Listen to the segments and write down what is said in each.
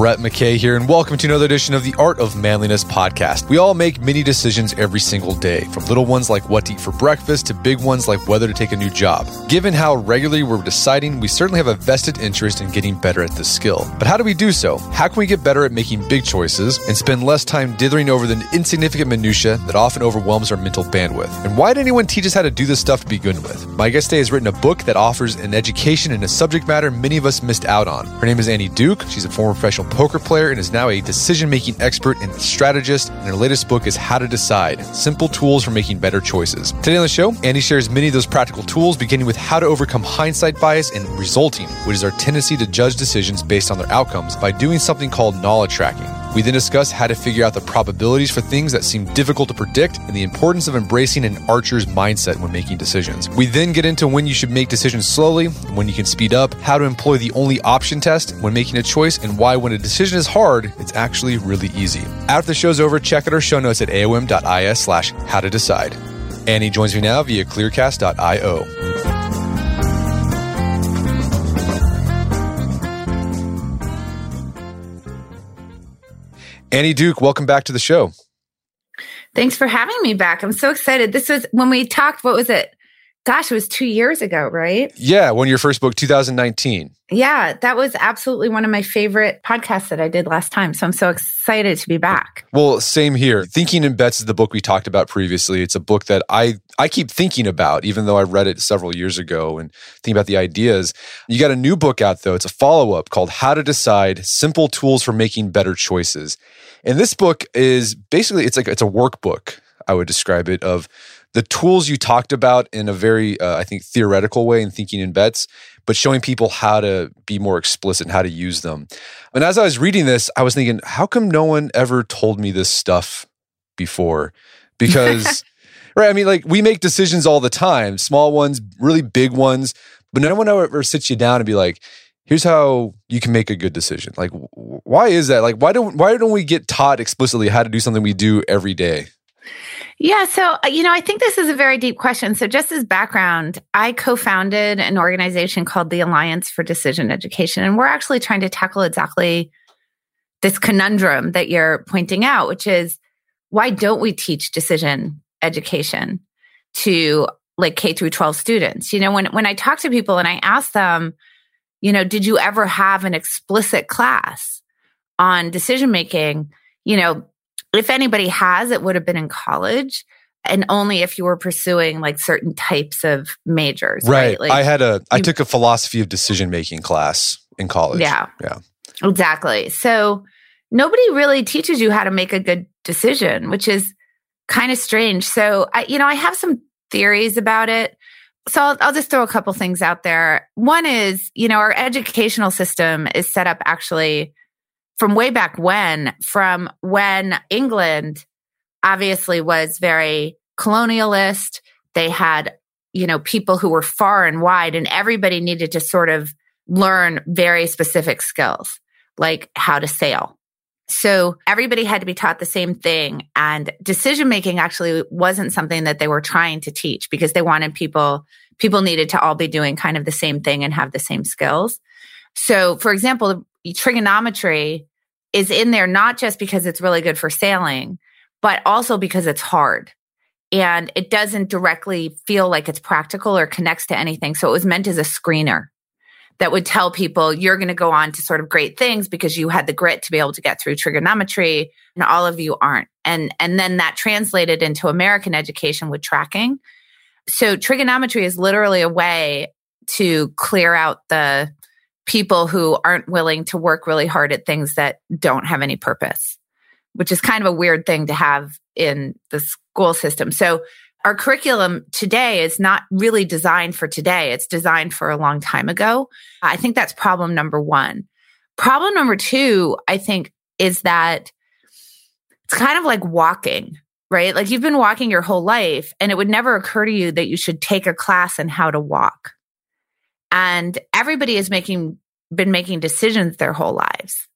Brett McKay here, and welcome to another edition of the Art of Manliness podcast. We all make many decisions every single day, from little ones like what to eat for breakfast to big ones like whether to take a new job. Given how regularly we're deciding, we certainly have a vested interest in getting better at this skill. But how do we do so? How can we get better at making big choices and spend less time dithering over the insignificant minutia that often overwhelms our mental bandwidth? And why did anyone teach us how to do this stuff to begin with? My guest today has written a book that offers an education in a subject matter many of us missed out on. Her name is Annie Duke. She's a former professional poker player and is now a decision making expert and strategist. And her latest book is How to Decide Simple Tools for Making Better Choices. Today on the show, Annie shares many of those practical tools, beginning with how to overcome hindsight bias and resulting, which is our tendency to judge decisions based on their outcomes by doing something called knowledge tracking. We then discuss how to figure out the probabilities for things that seem difficult to predict and the importance of embracing an archer's mindset when making decisions. We then get into when you should make decisions slowly, when you can speed up, how to employ the only option test when making a choice, and why when a decision is hard, it's actually really easy. After the show's over, check out our show notes at aom.is slash how to decide. Annie joins me now via clearcast.io. Annie Duke, welcome back to the show. Thanks for having me back. I'm so excited. This was when we talked, what was it? Gosh, it was two years ago, right? Yeah, when your first book, 2019. Yeah, that was absolutely one of my favorite podcasts that I did last time. So I'm so excited to be back. Well, same here. Thinking in Bets is the book we talked about previously. It's a book that I I keep thinking about, even though I read it several years ago and think about the ideas. You got a new book out though. It's a follow up called How to Decide: Simple Tools for Making Better Choices. And this book is basically it's like it's a workbook. I would describe it of the tools you talked about in a very, uh, I think, theoretical way in thinking in bets, but showing people how to be more explicit and how to use them. And as I was reading this, I was thinking, how come no one ever told me this stuff before? Because, right, I mean, like we make decisions all the time, small ones, really big ones, but no one ever sits you down and be like, here's how you can make a good decision. Like, why is that? Like, why don't why don't we get taught explicitly how to do something we do every day? Yeah. So, uh, you know, I think this is a very deep question. So, just as background, I co founded an organization called the Alliance for Decision Education. And we're actually trying to tackle exactly this conundrum that you're pointing out, which is why don't we teach decision education to like K through 12 students? You know, when, when I talk to people and I ask them, you know, did you ever have an explicit class on decision making? You know, if anybody has, it would have been in college and only if you were pursuing like certain types of majors. Right. right? Like I had a, I you, took a philosophy of decision making class in college. Yeah. Yeah. Exactly. So nobody really teaches you how to make a good decision, which is kind of strange. So I, you know, I have some theories about it. So I'll, I'll just throw a couple things out there. One is, you know, our educational system is set up actually from way back when, from when England obviously was very colonialist. They had, you know, people who were far and wide, and everybody needed to sort of learn very specific skills, like how to sail. So everybody had to be taught the same thing. And decision making actually wasn't something that they were trying to teach because they wanted people, people needed to all be doing kind of the same thing and have the same skills. So, for example, trigonometry is in there not just because it's really good for sailing, but also because it's hard and it doesn't directly feel like it's practical or connects to anything. So it was meant as a screener that would tell people you're going to go on to sort of great things because you had the grit to be able to get through trigonometry and all of you aren't. And and then that translated into American education with tracking. So trigonometry is literally a way to clear out the people who aren't willing to work really hard at things that don't have any purpose, which is kind of a weird thing to have in the school system. So our curriculum today is not really designed for today. It's designed for a long time ago. I think that's problem number one. Problem number two, I think, is that it's kind of like walking, right? Like you've been walking your whole life and it would never occur to you that you should take a class in how to walk and everybody has making been making decisions their whole lives.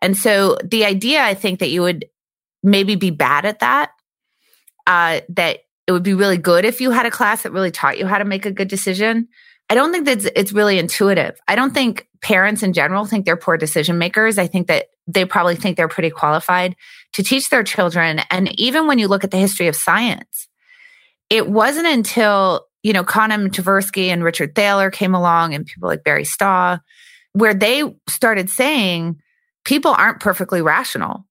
And so the idea, I think, that you would maybe be bad at that, uh, that it would be really good if you had a class that really taught you how to make a good decision. I don't think that it's really intuitive. I don't think parents in general think they're poor decision makers. I think that they probably think they're pretty qualified to teach their children. And even when you look at the history of science, it wasn't until, you know, Kahneman, Tversky and Richard Thaler came along and people like Barry Staw, where they started saying people aren't perfectly rational.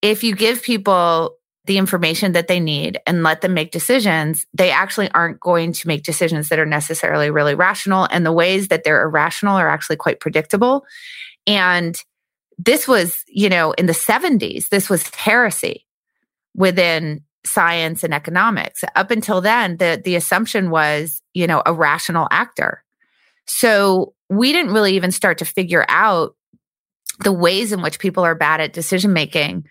If you give people the information that they need and let them make decisions, they actually aren't going to make decisions that are necessarily really rational. And the ways that they're irrational are actually quite predictable. And this was, you know, in the 70s, this was heresy within science and economics. Up until then, the, the assumption was, you know, a rational actor. So we didn't really even start to figure out the ways in which people are bad at decision making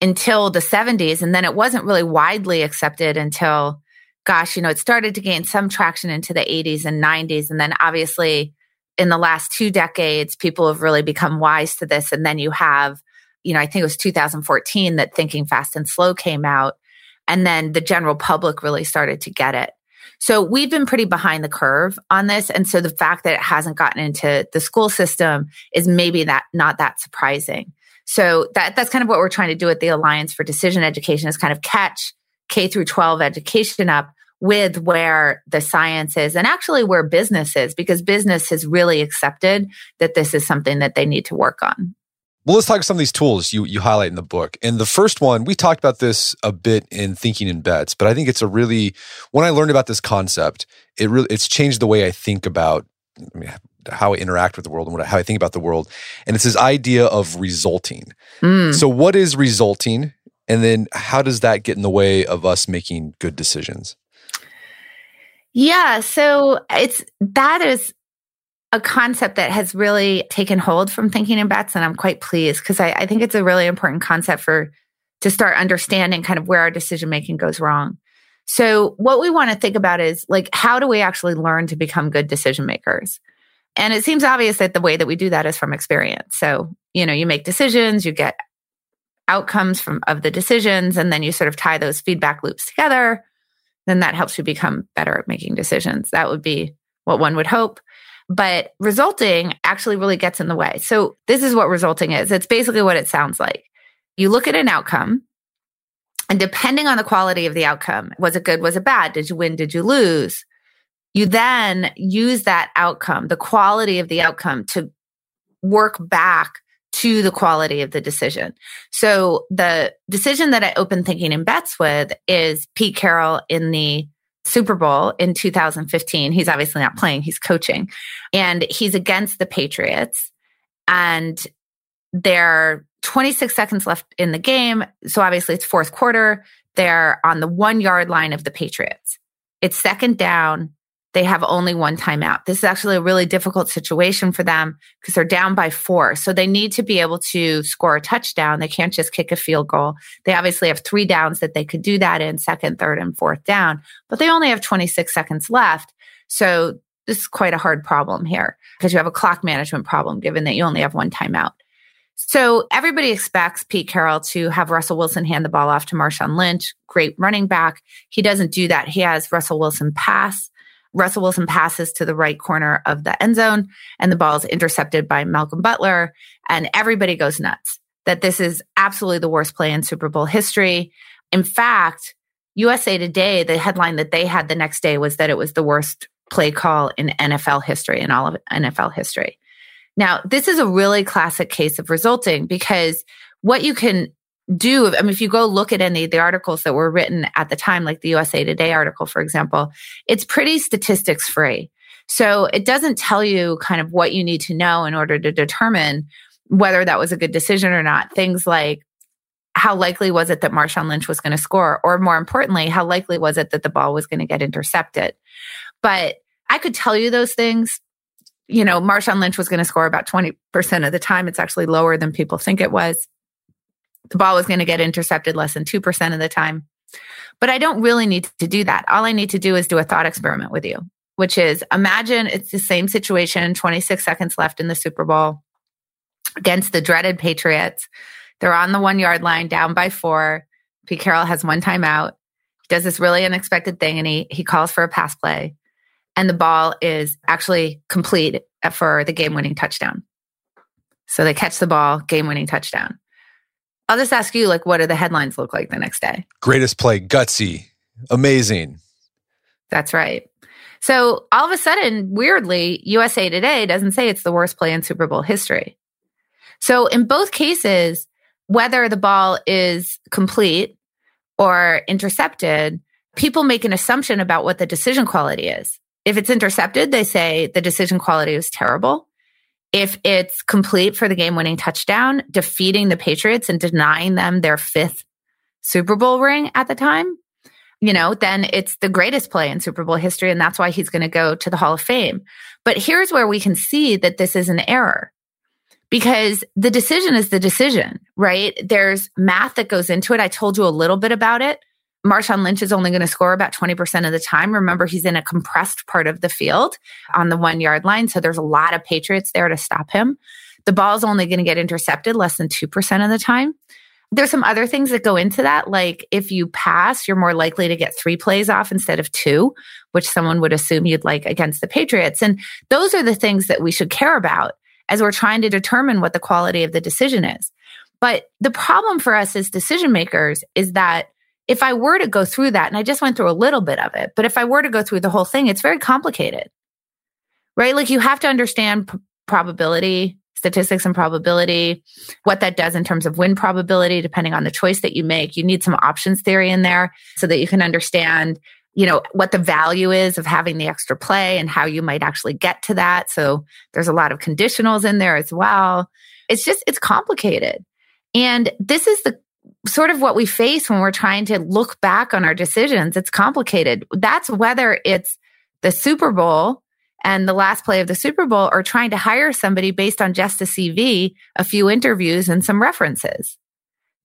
until the 70s. And then it wasn't really widely accepted until, gosh, you know, it started to gain some traction into the 80s and 90s. And then obviously in the last two decades, people have really become wise to this. And then you have, you know, I think it was 2014 that Thinking Fast and Slow came out. And then the general public really started to get it. So we've been pretty behind the curve on this. And so the fact that it hasn't gotten into the school system is maybe that not that surprising. So that that's kind of what we're trying to do at the Alliance for Decision Education is kind of catch K through 12 education up with where the science is and actually where business is because business has really accepted that this is something that they need to work on. Well, let's talk some of these tools you you highlight in the book. And the first one, we talked about this a bit in Thinking in Bets, but I think it's a really when I learned about this concept, it really it's changed the way I think about I mean, how I interact with the world and what, how I think about the world. And it's this idea of resulting. Mm. So, what is resulting? And then, how does that get in the way of us making good decisions? Yeah. So, it's that is a concept that has really taken hold from thinking in bets. And I'm quite pleased because I, I think it's a really important concept for to start understanding kind of where our decision making goes wrong. So, what we want to think about is like, how do we actually learn to become good decision makers? And it seems obvious that the way that we do that is from experience. So, you know, you make decisions, you get outcomes from of the decisions, and then you sort of tie those feedback loops together. Then that helps you become better at making decisions. That would be what one would hope. But resulting actually really gets in the way. So, this is what resulting is it's basically what it sounds like. You look at an outcome, and depending on the quality of the outcome, was it good? Was it bad? Did you win? Did you lose? You then use that outcome, the quality of the outcome to work back to the quality of the decision. So the decision that I open thinking in bets with is Pete Carroll in the Super Bowl in 2015. He's obviously not playing, he's coaching. And he's against the Patriots. And there are 26 seconds left in the game. So obviously it's fourth quarter. They're on the one yard line of the Patriots. It's second down they have only one timeout. This is actually a really difficult situation for them because they're down by four. So they need to be able to score a touchdown. They can't just kick a field goal. They obviously have three downs that they could do that in second, third, and fourth down, but they only have 26 seconds left. So this is quite a hard problem here because you have a clock management problem given that you only have one timeout. So everybody expects Pete Carroll to have Russell Wilson hand the ball off to Marshawn Lynch, great running back. He doesn't do that. He has Russell Wilson pass Russell Wilson passes to the right corner of the end zone and the ball is intercepted by Malcolm Butler and everybody goes nuts that this is absolutely the worst play in Super Bowl history. In fact, USA Today, the headline that they had the next day was that it was the worst play call in NFL history, in all of NFL history. Now, this is a really classic case of resulting because what you can do i mean if you go look at any of the articles that were written at the time like the usa today article for example it's pretty statistics free so it doesn't tell you kind of what you need to know in order to determine whether that was a good decision or not things like how likely was it that Marshawn Lynch was going to score? Or more importantly, how likely was it that the ball was going to get intercepted? But I could tell you those things. You know, Marshawn Lynch was going to score about 20% of the time. It's actually lower than people think it was the ball was going to get intercepted less than 2% of the time. But I don't really need to do that. All I need to do is do a thought experiment with you, which is imagine it's the same situation, 26 seconds left in the Super Bowl against the dreaded Patriots. They're on the one yard line, down by four. Pete Carroll has one timeout. Does this really unexpected thing and he, he calls for a pass play. and the ball is actually complete for the game winning touchdown. So they catch the ball, game winning touchdown. I'll just ask you, like, what do the headlines look like the next day? Greatest play, gutsy, amazing. That's right. So all of a sudden, weirdly, USA Today doesn't say it's the worst play in Super Bowl history. So in both cases, whether the ball is complete or intercepted, people make an assumption about what the decision quality is. If it's intercepted, they say the decision quality is terrible. If it's complete for the game winning touchdown, defeating the Patriots and denying them their fifth Super Bowl ring at the time, you know, then it's the greatest play in Super Bowl history. And that's why he's going to go to the Hall of Fame. But here's where we can see that this is an error because the decision is the decision, right? There's math that goes into it. I told you a little bit about it. Marshawn Lynch is only going to score about 20% of the time. Remember, he's in a compressed part of the field on the one yard line. So there's a lot of Patriots there to stop him. The ball's only going to get intercepted less than 2% of the time. There's some other things that go into that. Like if you pass, you're more likely to get three plays off instead of two, which someone would assume you'd like against the Patriots. And those are the things that we should care about as we're trying to determine what the quality of the decision is. But the problem for us as decision makers is that if I were to go through that, and I just went through a little bit of it, but if I were to go through the whole thing, it's very complicated, right? Like you have to understand p- probability, statistics and probability, what that does in terms of win probability, depending on the choice that you make. You need some options theory in there so that you can understand, you know, what the value is of having the extra play and how you might actually get to that. So there's a lot of conditionals in there as well. It's just, it's complicated. And this is the sort of what we face when we're trying to look back on our decisions. It's complicated. That's whether it's the Super Bowl and the last play of the Super Bowl or trying to hire somebody based on just a CV, a few interviews, and some references.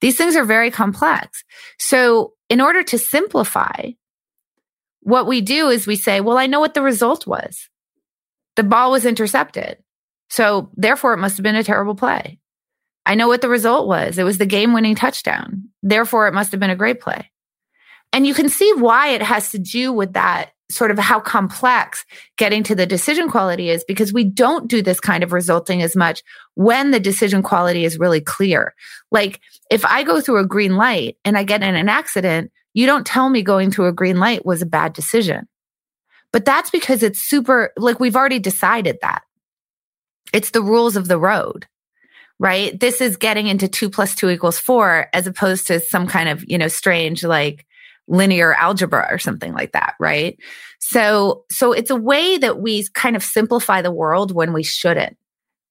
These things are very complex. So, in order to simplify, what we do is we say, well, I know what the result was. The ball was intercepted. So, therefore, it must have been a terrible play. I know what the result was. It was the game winning touchdown. Therefore, it must have been a great play. And you can see why it has to do with that sort of how complex getting to the decision quality is because we don't do this kind of resulting as much when the decision quality is really clear. Like if I go through a green light and I get in an accident, you don't tell me going through a green light was a bad decision. But that's because it's super, like we've already decided that. It's the rules of the road right? This is getting into two plus two equals four as opposed to some kind of, you know, strange like linear algebra or something like that, right? So, so it's a way that we kind of simplify the world when we shouldn't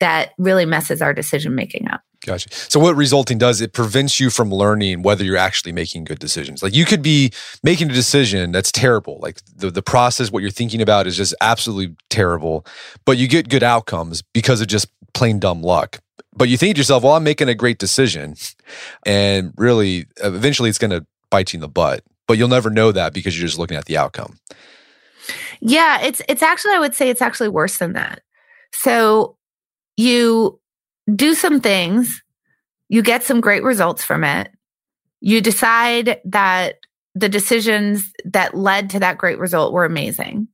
that really messes our decision making up. Gotcha. So what resulting does, it prevents you from learning whether you're actually making good decisions. Like you could be making a decision that's terrible. Like the, the process, what you're thinking about is just absolutely terrible, but you get good outcomes because of just plain dumb luck. But you think to yourself, well, I'm making a great decision. And really, eventually it's going to bite you in the butt. But you'll never know that because you're just looking at the outcome. Yeah, it's it's actually I would say it's actually worse than that. So you do some things, you get some great results from it. You decide that the decisions that led to that great result were amazing.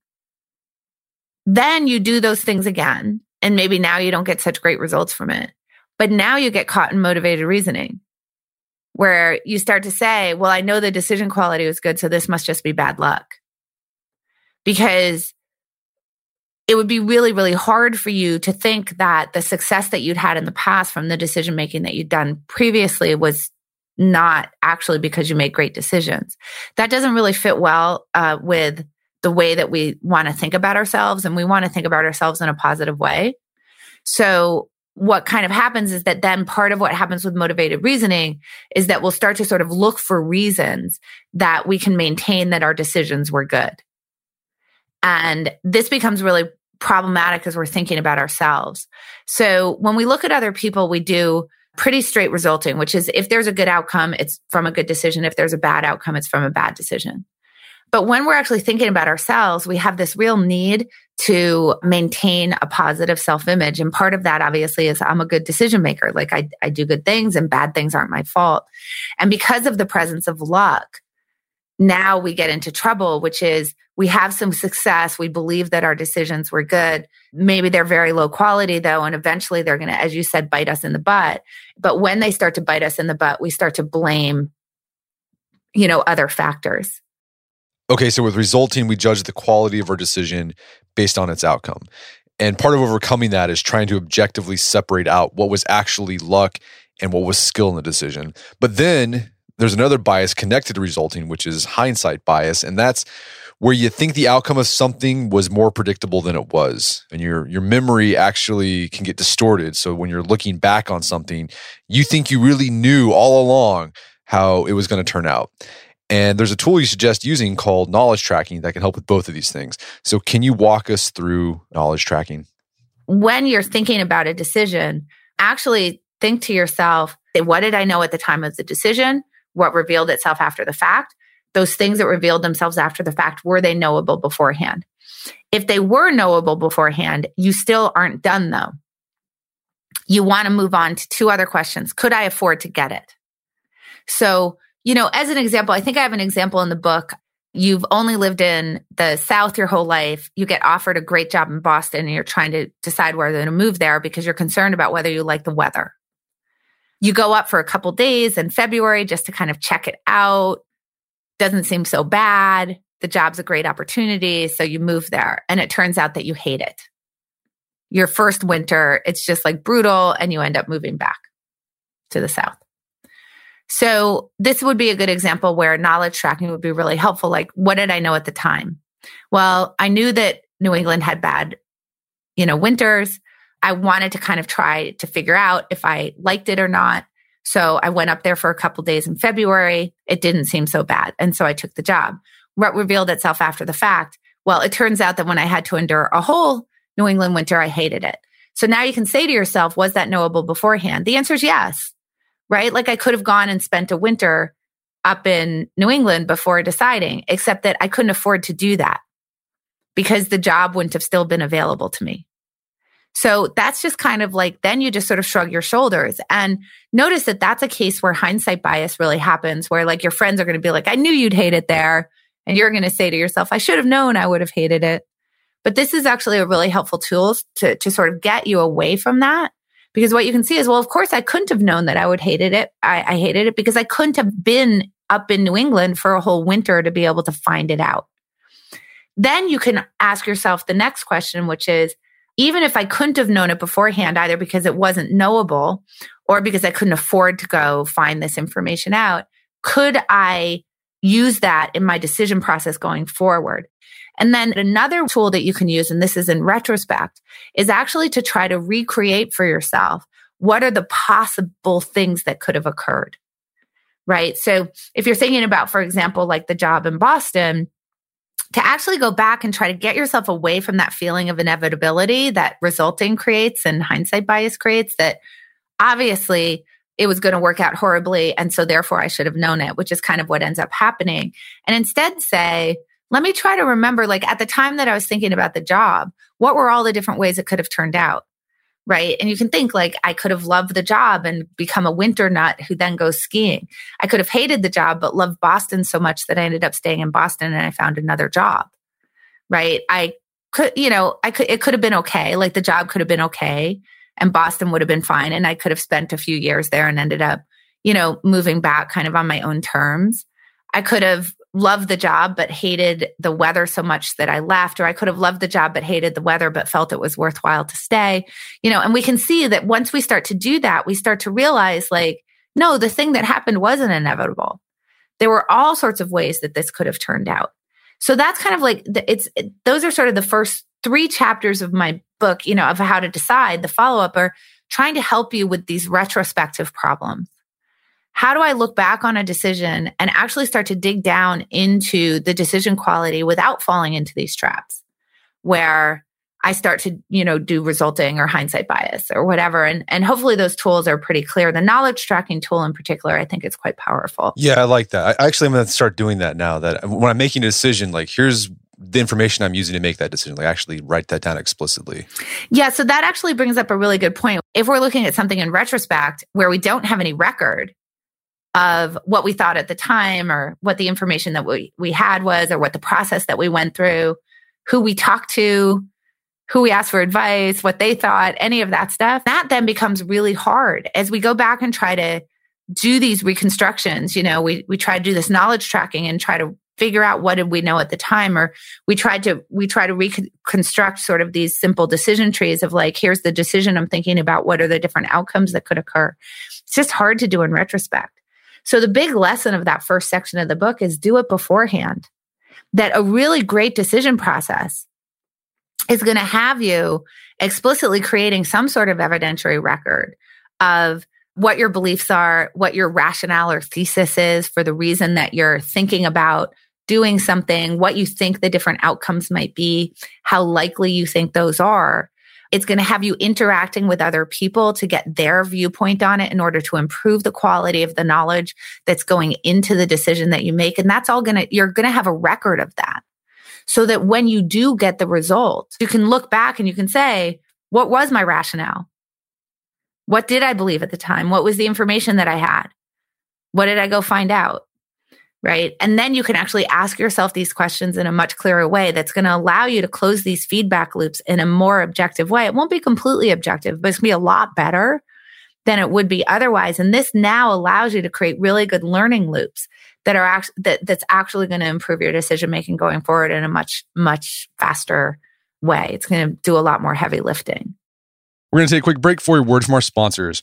Then you do those things again, and maybe now you don't get such great results from it. But now you get caught in motivated reasoning where you start to say, well, I know the decision quality was good, so this must just be bad luck. Because it would be really, really hard for you to think that the success that you'd had in the past from the decision making that you'd done previously was not actually because you made great decisions. That doesn't really fit well uh, with the way that we want to think about ourselves, and we want to think about ourselves in a positive way. So what kind of happens is that then part of what happens with motivated reasoning is that we'll start to sort of look for reasons that we can maintain that our decisions were good. And this becomes really problematic as we're thinking about ourselves. So when we look at other people, we do pretty straight resulting, which is if there's a good outcome, it's from a good decision. If there's a bad outcome, it's from a bad decision. But when we're actually thinking about ourselves, we have this real need to maintain a positive self image. And part of that, obviously, is I'm a good decision maker. Like I, I do good things and bad things aren't my fault. And because of the presence of luck, now we get into trouble, which is we have some success. We believe that our decisions were good. Maybe they're very low quality though. And eventually they're going to, as you said, bite us in the butt. But when they start to bite us in the butt, we start to blame, you know, other factors. Okay. So with resulting, we judge the quality of our decision based on its outcome. And part of overcoming that is trying to objectively separate out what was actually luck and what was skill in the decision. But then there's another bias connected to resulting, which is hindsight bias. And that's where you think the outcome of something was more predictable than it was. And your your memory actually can get distorted. So when you're looking back on something, you think you really knew all along how it was going to turn out. And there's a tool you suggest using called knowledge tracking that can help with both of these things. So, can you walk us through knowledge tracking? When you're thinking about a decision, actually think to yourself, what did I know at the time of the decision? What revealed itself after the fact? Those things that revealed themselves after the fact, were they knowable beforehand? If they were knowable beforehand, you still aren't done though. You want to move on to two other questions. Could I afford to get it? So, you know, as an example, I think I have an example in the book. You've only lived in the South your whole life. You get offered a great job in Boston and you're trying to decide whether to move there because you're concerned about whether you like the weather. You go up for a couple days in February just to kind of check it out. Doesn't seem so bad. The job's a great opportunity. So you move there and it turns out that you hate it. Your first winter, it's just like brutal and you end up moving back to the South. So this would be a good example where knowledge tracking would be really helpful. Like, what did I know at the time? Well, I knew that New England had bad, you know, winters. I wanted to kind of try to figure out if I liked it or not. So I went up there for a couple days in February. It didn't seem so bad. And so I took the job. What revealed itself after the fact? Well, it turns out that when I had to endure a whole New England winter, I hated it. So now you can say to yourself, was that knowable beforehand? The answer is yes, right? Like I could have gone and spent a winter up in New England before deciding, except that I couldn't afford to do that because the job wouldn't have still been available to me. So that's just kind of like, then you just sort of shrug your shoulders and notice that that's a case where hindsight bias really happens, where like your friends are going to be like, I knew you'd hate it there. And you're going to say to yourself, I should have known I would have hated it. But this is actually a really helpful tool to, to sort of get you away from that. Because what you can see is, well, of course, I couldn't have known that I would hated it. I, I hated it because I couldn't have been up in New England for a whole winter to be able to find it out. Then you can ask yourself the next question, which is, even if I couldn't have known it beforehand, either because it wasn't knowable or because I couldn't afford to go find this information out, could I use that in my decision process going forward? And then another tool that you can use, and this is in retrospect, is actually to try to recreate for yourself what are the possible things that could have occurred. Right. So if you're thinking about, for example, like the job in Boston, to actually go back and try to get yourself away from that feeling of inevitability that resulting creates and hindsight bias creates that obviously it was going to work out horribly. And so therefore I should have known it, which is kind of what ends up happening. And instead say, let me try to remember, like at the time that I was thinking about the job, what were all the different ways it could have turned out? right? And you can think like I could have loved the job and become a winter nut who then goes skiing. I could have hated the job, but loved Boston so much that I ended up staying in Boston and I found another job, right? I could, you know, I could, it could have been okay. Like the job could have been okay and Boston would have been fine. And I could have spent a few years there and ended up, you know, moving back kind of on my own terms. I could have loved the job but hated the weather so much that I left, or I could have loved the job but hated the weather but felt it was worthwhile to stay. You know, and we can see that once we start to do that, we start to realize like, no, the thing that happened wasn't inevitable. There were all sorts of ways that this could have turned out. So that's kind of like the, it's it, those are sort of the first three chapters of my book, you know, of how to decide. The follow up are trying to help you with these retrospective problems how do I look back on a decision and actually start to dig down into the decision quality without falling into these traps where I start to, you know, do resulting or hindsight bias or whatever. And, and hopefully those tools are pretty clear. The knowledge tracking tool in particular, I think is quite powerful. Yeah, I like that. I actually, I'm going to start doing that now that when I'm making a decision, like here's the information I'm using to make that decision, like actually write that down explicitly. Yeah. So that actually brings up a really good point. If we're looking at something in retrospect where we don't have any record, of what we thought at the time or what the information that we, we had was or what the process that we went through, who we talked to, who we asked for advice, what they thought, any of that stuff. That then becomes really hard as we go back and try to do these reconstructions. You know, we, we try to do this knowledge tracking and try to figure out what did we know at the time or we tried to we try to reconstruct sort of these simple decision trees of like here's the decision i'm thinking about what are the different outcomes that could occur it's just hard to do in retrospect so the big lesson of that first section of the book is do it beforehand that a really great decision process is going to have you explicitly creating some sort of evidentiary record of what your beliefs are, what your rationale or thesis is for the reason that you're thinking about doing something, what you think the different outcomes might be, how likely you think those are. It's going to have you interacting with other people to get their viewpoint on it in order to improve the quality of the knowledge that's going into the decision that you make. And that's all going to, you're going to have a record of that so that when you do get the result, you can look back and you can say, what was my rationale? What did I believe at the time? What was the information that I had? What did I go find out? Right. And then you can actually ask yourself these questions in a much clearer way that's going to allow you to close these feedback loops in a more objective way. It won't be completely objective, but it's going to be a lot better than it would be otherwise. And this now allows you to create really good learning loops that are actually that, that's actually going to improve your decision making going forward in a much, much faster way. It's going to do a lot more heavy lifting. We're going to take a quick break for a word from our sponsors.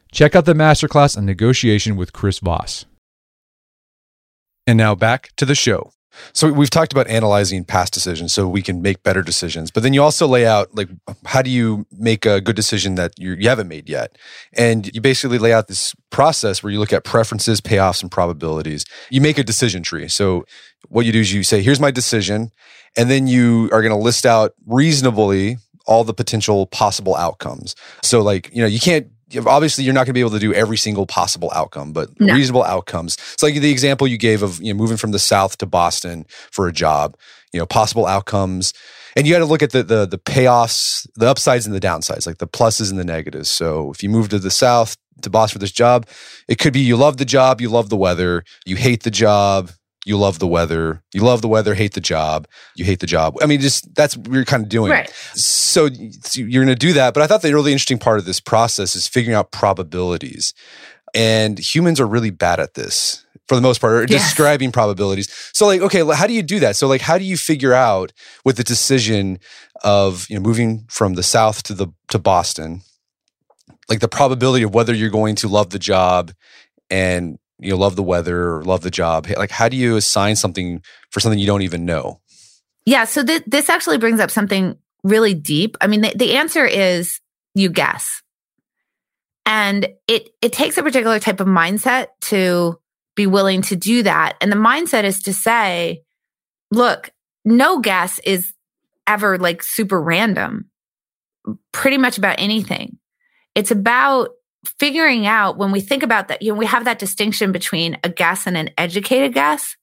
Check out the masterclass on negotiation with Chris Voss. And now back to the show. So we've talked about analyzing past decisions so we can make better decisions. But then you also lay out like how do you make a good decision that you, haven't made yet? And you basically lay out this process where you look at preferences, payoffs, and probabilities. You make a decision tree. So what you do is you say, here's my decision. And then you are going to list out reasonably all the potential possible outcomes. So, like, you know, you can't obviously you're not going to be able to do every single possible outcome but no. reasonable outcomes. It's like the example you gave of you know moving from the south to boston for a job you know possible outcomes. And you got to look at the, the the payoffs the upsides and the downsides like the pluses and the negatives. So if you move to the south to boston for this job it could be you love the job you love the weather you hate the job you love the weather you love the weather hate the job you hate the job. I mean just that's what you're kind of doing. Right. so you're going to do that but i thought the really interesting part of this process is figuring out probabilities. And humans are really bad at this for the most part or yes. describing probabilities. So like okay how do you do that? So like how do you figure out with the decision of you know moving from the south to the to boston like the probability of whether you're going to love the job and you know love the weather or love the job. Like how do you assign something for something you don't even know? Yeah so th- this actually brings up something really deep. I mean the, the answer is you guess. And it it takes a particular type of mindset to be willing to do that. And the mindset is to say look no guess is ever like super random. Pretty much about anything. It's about figuring out when we think about that, you know, we have that distinction between a guess and an educated guess.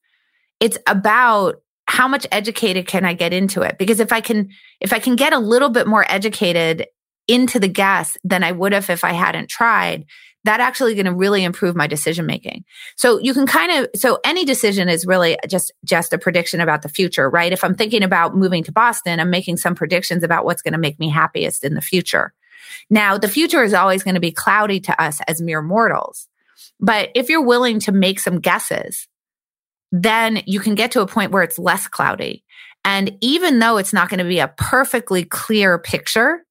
It's about how much educated can I get into it? Because if I can, if I can get a little bit more educated into the guess than I would have if I hadn't tried, that actually going to really improve my decision making. So you can kind of, so any decision is really just, just a prediction about the future, right? If I'm thinking about moving to Boston, I'm making some predictions about what's going to make me happiest in the future. Now, the future is always going to be cloudy to us as mere mortals. But if you're willing to make some guesses, then you can get to a point where it's less cloudy. And even though it's not going to be a perfectly clear picture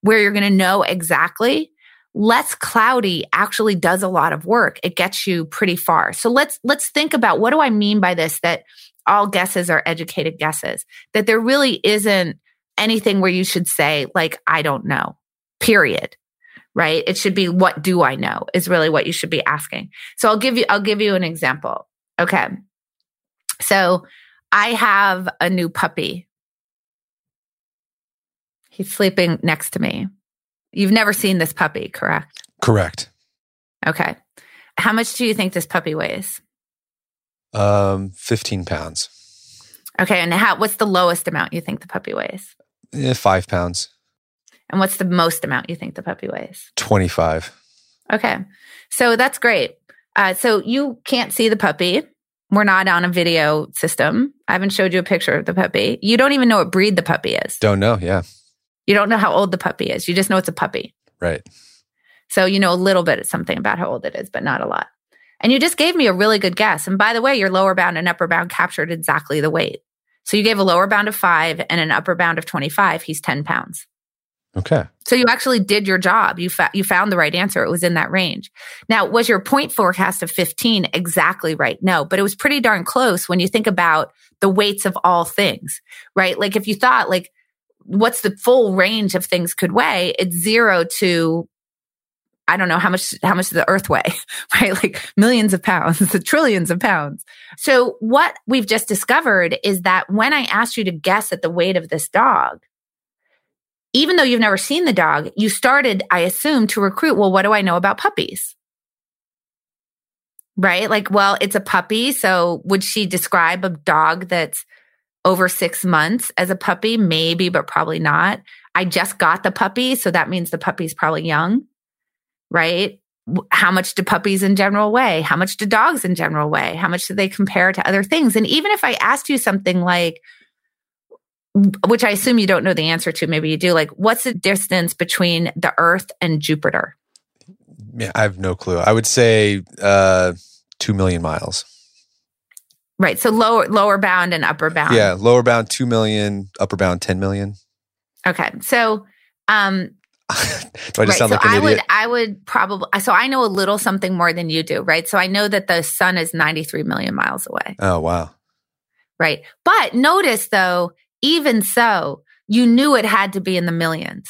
where you're going to know exactly, less cloudy actually does a lot of work. It gets you pretty far. So let's let's think about what do I mean by this that all guesses are educated guesses. That there really isn't anything where you should say like I don't know period right? It should be what do i know? is really what you should be asking. So i'll give you i'll give you an example. Okay. So i have a new puppy. He's sleeping next to me. You've never seen this puppy correct? Correct. Okay. How much do you think this puppy weighs? Um 15 pounds. Okay and how what's the lowest amount you think the puppy weighs? Eh, five pounds and what's the most amount you think the puppy weighs? 25. Okay. So that's great. Uh, so you can't see the puppy. We're not on a video system. I haven't showed you a picture of the puppy. You don't even know what breed the puppy is. Don't know. Yeah. You don't know how old the puppy is. You just know it's a puppy. Right. So you know a little bit of something about how old it is, but not a lot. And you just gave me a really good guess. And by the way, your lower bound and upper bound captured exactly the weight. So you gave a lower bound of five and an upper bound of 25. He's 10 pounds. Okay. So you actually did your job. You fa- you found the right answer. It was in that range. Now, was your point forecast of 15 exactly right? No, but it was pretty darn close when you think about the weights of all things, right? Like if you thought like what's the full range of things could weigh? It's zero to I don't know how much how much the earth weigh, right? Like millions of pounds, the trillions of pounds. So what we've just discovered is that when I asked you to guess at the weight of this dog, even though you've never seen the dog, you started, I assume, to recruit, well, what do I know about puppies? Right? Like, well, it's a puppy. So would she describe a dog that's over six months as a puppy? Maybe, but probably not. I just got the puppy. So that means the puppy's probably young, right? How much do puppies in general weigh? How much do dogs in general weigh? How much do they compare to other things? And even if I asked you something like, which I assume you don't know the answer to. Maybe you do. Like, what's the distance between the Earth and Jupiter? Yeah, I have no clue. I would say uh, two million miles. Right. So lower lower bound and upper bound. Yeah, lower bound two million, upper bound ten million. Okay. So um Do I just right, sound so like an I would I would probably so I know a little something more than you do, right? So I know that the sun is 93 million miles away. Oh wow. Right. But notice though, even so, you knew it had to be in the millions.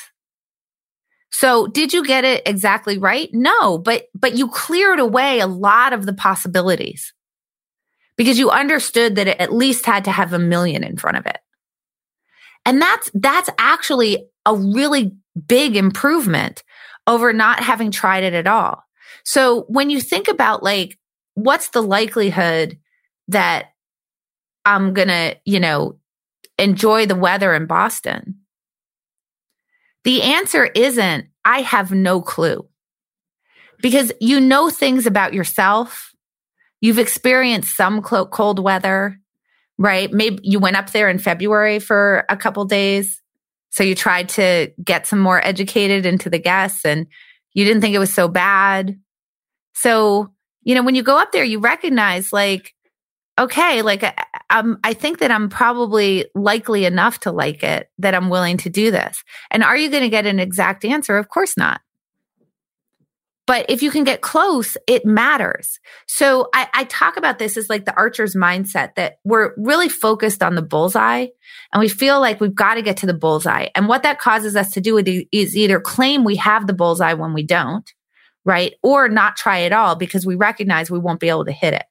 So did you get it exactly right? No, but but you cleared away a lot of the possibilities. Because you understood that it at least had to have a million in front of it. And that's that's actually a really big improvement over not having tried it at all. So when you think about like what's the likelihood that I'm going to, you know, enjoy the weather in Boston? The answer isn't, I have no clue. Because you know things about yourself. You've experienced some cold weather, right? Maybe you went up there in February for a couple days. So you tried to get some more educated into the guests and you didn't think it was so bad. So, you know, when you go up there, you recognize like, okay, like I think that I'm probably likely enough to like it that I'm willing to do this. And are you going to get an exact answer? Of course not. But if you can get close, it matters. So I, I, talk about this as like the archer's mindset that we're really focused on the bullseye and we feel like we've got to get to the bullseye. And what that causes us to do is either claim we have the bullseye when we don't, right? Or not try at all because we recognize we won't be able to hit it.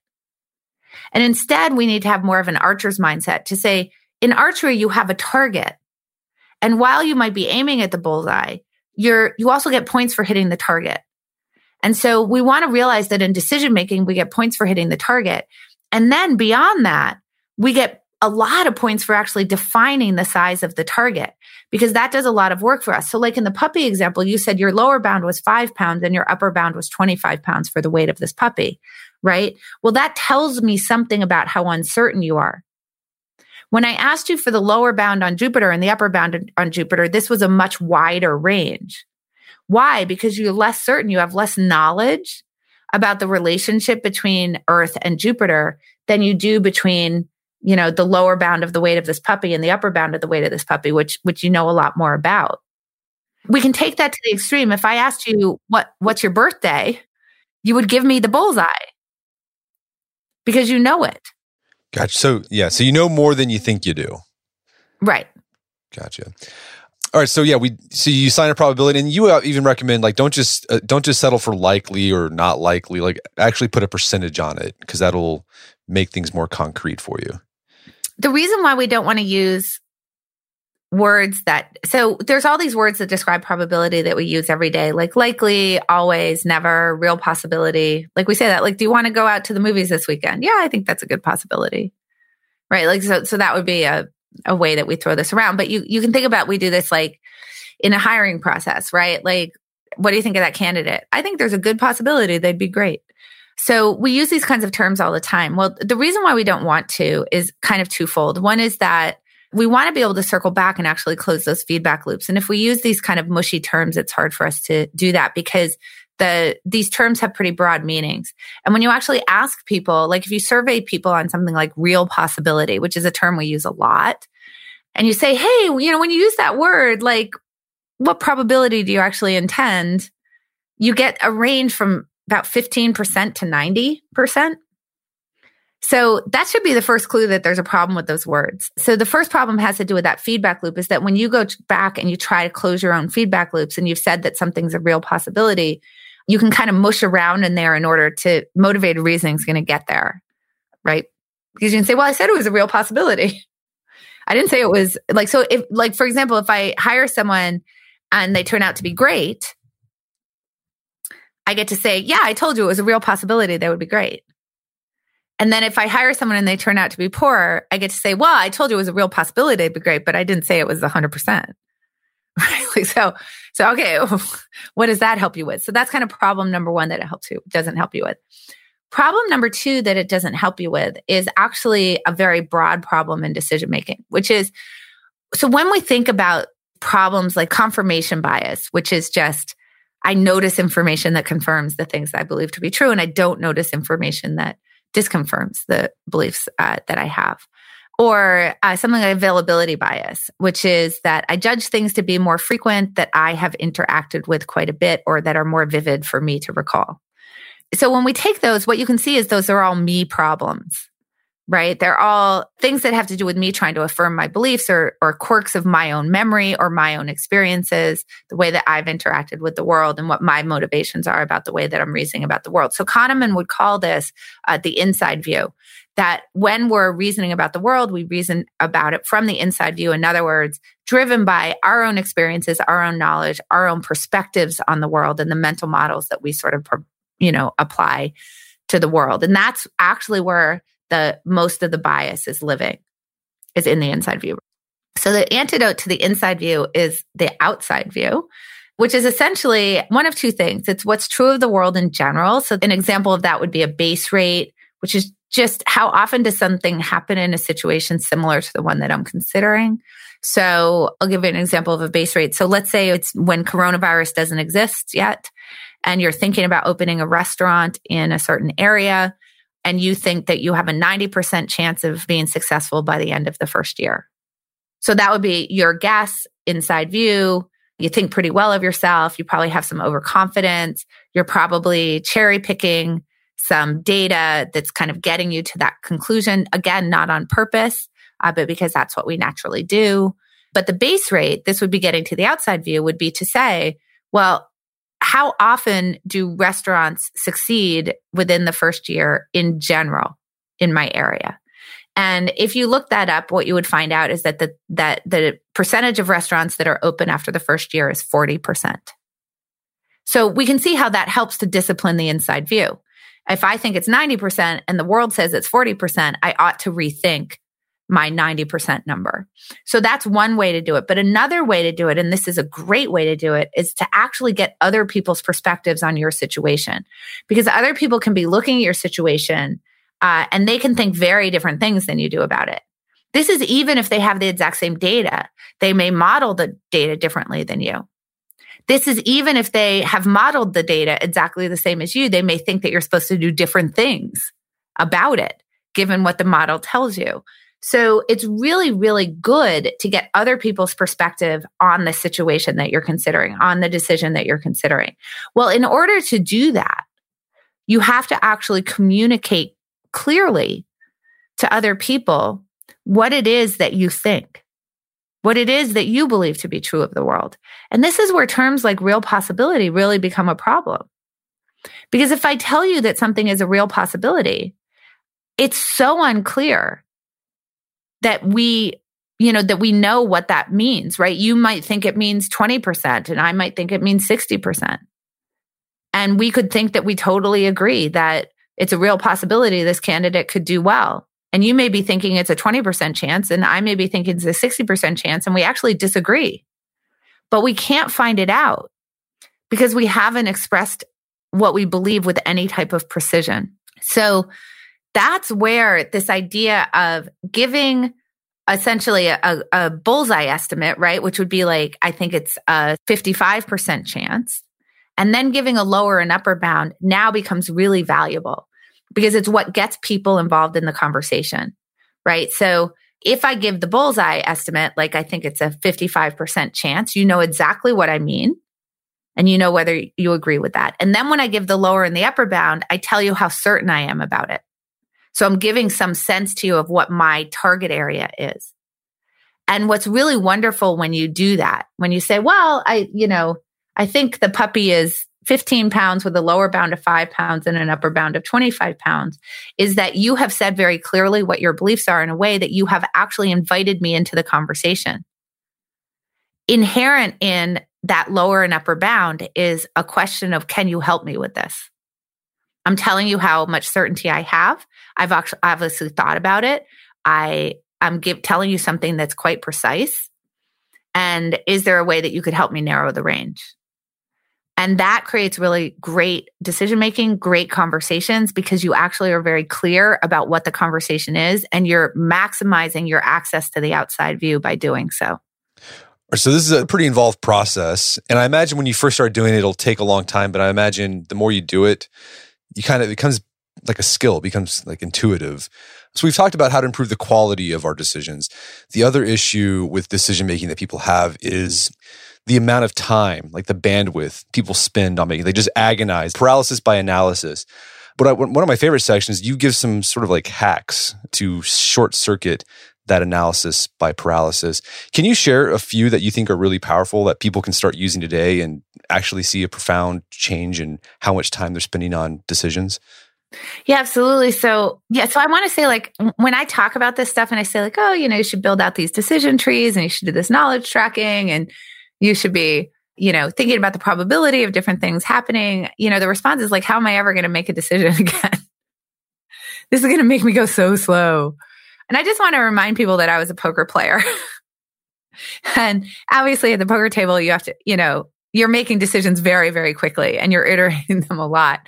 And instead, we need to have more of an archer's mindset to say, in archery, you have a target. And while you might be aiming at the bullseye, you're, you also get points for hitting the target. And so we want to realize that in decision making, we get points for hitting the target. And then beyond that, we get a lot of points for actually defining the size of the target because that does a lot of work for us. So, like in the puppy example, you said your lower bound was five pounds and your upper bound was 25 pounds for the weight of this puppy right? Well, that tells me something about how uncertain you are. When I asked you for the lower bound on Jupiter and the upper bound on Jupiter, this was a much wider range. Why? Because you're less certain, you have less knowledge about the relationship between Earth and Jupiter than you do between, you know, the lower bound of the weight of this puppy and the upper bound of the weight of this puppy, which which you know a lot more about. We can take that to the extreme. If I asked you what what's your birthday, you would give me the bullseye because you know it. Gotcha. So yeah, so you know more than you think you do. Right. Gotcha. All right, so yeah, we so you sign a probability, and you even recommend like don't just uh, don't just settle for likely or not likely. Like actually put a percentage on it because that'll make things more concrete for you. The reason why we don't want to use words that so there's all these words that describe probability that we use every day like likely always never real possibility. Like we say that like do you want to go out to the movies this weekend? Yeah i think that's a good possibility. Right like so so that would be a a way that we throw this around. But you you can think about we do this like in a hiring process right? Like what do you think of that candidate? I think there's a good possibility they'd be great. So we use these kinds of terms all the time. Well the reason why we don't want to is kind of twofold. One is that we want to be able to circle back and actually close those feedback loops. And if we use these kind of mushy terms, it's hard for us to do that because the these terms have pretty broad meanings. And when you actually ask people, like if you survey people on something like real possibility, which is a term we use a lot, and you say, "Hey, you know, when you use that word, like what probability do you actually intend?" You get a range from about 15% to 90%. So that should be the first clue that there's a problem with those words. So the first problem has to do with that feedback loop is that when you go back and you try to close your own feedback loops and you've said that something's a real possibility, you can kind of mush around in there in order to motivated reasoning is going to get there, right? Because you can say, well, I said it was a real possibility. I didn't say it was like, so if, like, for example, if I hire someone and they turn out to be great, I get to say, yeah, I told you it was a real possibility they would be great. And then if I hire someone and they turn out to be poor, I get to say, well, I told you it was a real possibility it'd be great, but I didn't say it was 100%. Right? So, so, okay, what does that help you with? So that's kind of problem number one that it helps you, doesn't help you with. Problem number two that it doesn't help you with is actually a very broad problem in decision making, which is so when we think about problems like confirmation bias, which is just I notice information that confirms the things I believe to be true, and I don't notice information that disconfirms the beliefs uh, that I have. Or uh, something like availability bias, which is that I judge things to be more frequent that I have interacted with quite a bit or that are more vivid for me to recall. So when we take those, what you can see is those are all me problems right? They're all things that have to do with me trying to affirm my beliefs or, or quirks of my own memory or my own experiences, the way that I've interacted with the world and what my motivations are about the way that I'm reasoning about the world. So Kahneman would call this uh, the inside view. That when we're reasoning about the world, we reason about it from the inside view. In other words, driven by our own experiences, our own knowledge, our own perspectives on the world, and the mental models that we sort of, you know, apply to the world. And that's actually where the most of the bias is living is in the inside view. So the antidote to the inside view is the outside view, which is essentially one of two things. It's what's true of the world in general. So an example of that would be a base rate, which is just how often does something happen in a situation similar to the one that I'm considering? So I'll give you an example of a base rate. So let's say it's when coronavirus doesn't exist yet and you're thinking about opening a restaurant in a certain area and you think that you have a 90% chance of being successful by the end of the first year. So that would be your guess, inside view. You think pretty well of yourself. You probably have some overconfidence. You're probably cherry picking some data that's kind of getting you to that conclusion. Again, not on purpose, uh, but because that's what we naturally do. But the base rate, this would be getting to the outside view, would be to say, well, how often do restaurants succeed within the first year in general in my area? And if you look that up, what you would find out is that the that the percentage of restaurants that are open after the first year is 40%. So we can see how that helps to discipline the inside view. If I think it's 90% and the world says it's 40%, I ought to rethink my 90% number. So that's one way to do it. But another way to do it, and this is a great way to do it, is to actually get other people's perspectives on your situation. Because other people can be looking at your situation uh, and they can think very different things than you do about it. This is even if they have the exact same data, they may model the data differently than you. This is even if they have modeled the data exactly the same as you, they may think that you're supposed to do different things about it, given what the model tells you. So it's really, really good to get other people's perspective on the situation that you're considering, on the decision that you're considering. Well, in order to do that, you have to actually communicate clearly to other people what it is that you think, what it is that you believe to be true of the world. And this is where terms like real possibility really become a problem. Because if I tell you that something is a real possibility, it's so unclear that we you know that we know what that means right? You might think it means 20% and i might think it means 60% and we could think that we totally agree that it's a real possibility this candidate could do well. And you may be thinking it's a 20% chance and i may be thinking it's a 60% chance and we actually disagree. But we can't find it out because we haven't expressed what we believe with any type of precision. So that's where this idea of giving essentially a, a, bullseye estimate, right? Which would be like, I think it's a 55% chance. And then giving a lower and upper bound now becomes really valuable because it's what gets people involved in the conversation, right? So if I give the bullseye estimate, like I think it's a 55% chance, you know exactly what I mean. And you know whether you agree with that. And then when I give the lower and the upper bound, I tell you how certain I am about it. So I'm giving some sense to you of what my target area is. And what's really wonderful when you do that, when you say, well, I, you know, I think the puppy is 15 pounds with a lower bound of five pounds and an upper bound of 25 pounds, is that you have said very clearly what your beliefs are in a way that you have actually invited me into the conversation. Inherent in that lower and upper bound is a question of, can you help me with this? I'm telling you how much certainty I have. I've actually obviously thought about it. I I'm give, telling you something that's quite precise. And is there a way that you could help me narrow the range? And that creates really great decision making, great conversations because you actually are very clear about what the conversation is and you're maximizing your access to the outside view by doing so. So this is a pretty involved process. And I imagine when you first start doing it, it'll take a long time. But I imagine the more you do it, you kind of becomes like a skill, becomes like intuitive. So we've talked about how to improve the quality of our decisions. The other issue with decision making that people have is the amount of time, like the bandwidth people spend on making. They just agonize, paralysis by analysis. But I, one of my favorite sections, you give some sort of like hacks to short circuit that analysis by paralysis. Can you share a few that you think are really powerful that people can start using today and actually see a profound change in how much time they're spending on decisions? Yeah, absolutely. So, yeah, so I want to say, like, when I talk about this stuff and I say, like, oh, you know, you should build out these decision trees and you should do this knowledge tracking and you should be, you know, thinking about the probability of different things happening, you know, the response is like, how am I ever going to make a decision again? this is going to make me go so slow. And I just want to remind people that I was a poker player. and obviously at the poker table, you have to, you know, you're making decisions very, very quickly and you're iterating them a lot.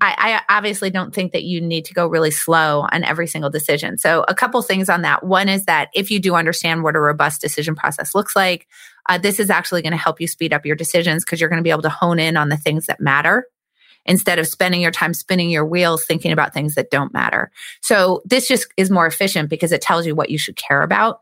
I, I, obviously don't think that you need to go really slow on every single decision. So, a couple things on that. One is that if you do understand what a robust decision process looks like, uh, this is actually going to help you speed up your decisions because you're going to be able to hone in on the things that matter instead of spending your time spinning your wheels thinking about things that don't matter. So, this just is more efficient because it tells you what you should care about.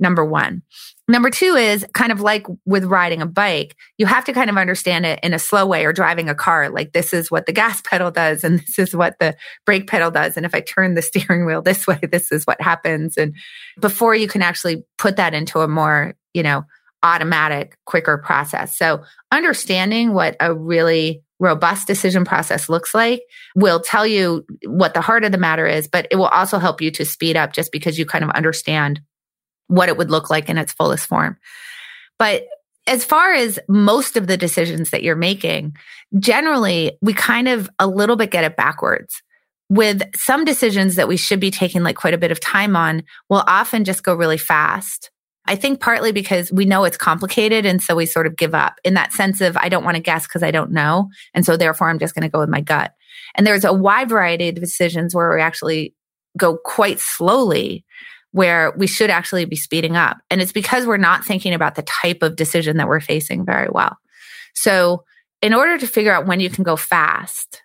Number one. Number two is kind of like with riding a bike, you have to kind of understand it in a slow way or driving a car. Like this is what the gas pedal does and this is what the brake pedal does. And if I turn the steering wheel this way, this is what happens. And before you can actually put that into a more, you know, automatic, quicker process. So understanding what a really robust decision process looks like will tell you what the heart of the matter is, but it will also help you to speed up just because you kind of understand what it would look like in its fullest form. But as far as most of the decisions that you're making, generally we kind of a little bit get it backwards. With some decisions that we should be taking like quite a bit of time on, will often just go really fast. I think partly because we know it's complicated. And so we sort of give up in that sense of, I don't want to guess because I don't know. And so therefore I'm just going to go with my gut. And there's a wide variety of decisions where we actually go quite slowly where we should actually be speeding up. And it's because we're not thinking about the type of decision that we're facing very well. So, in order to figure out when you can go fast,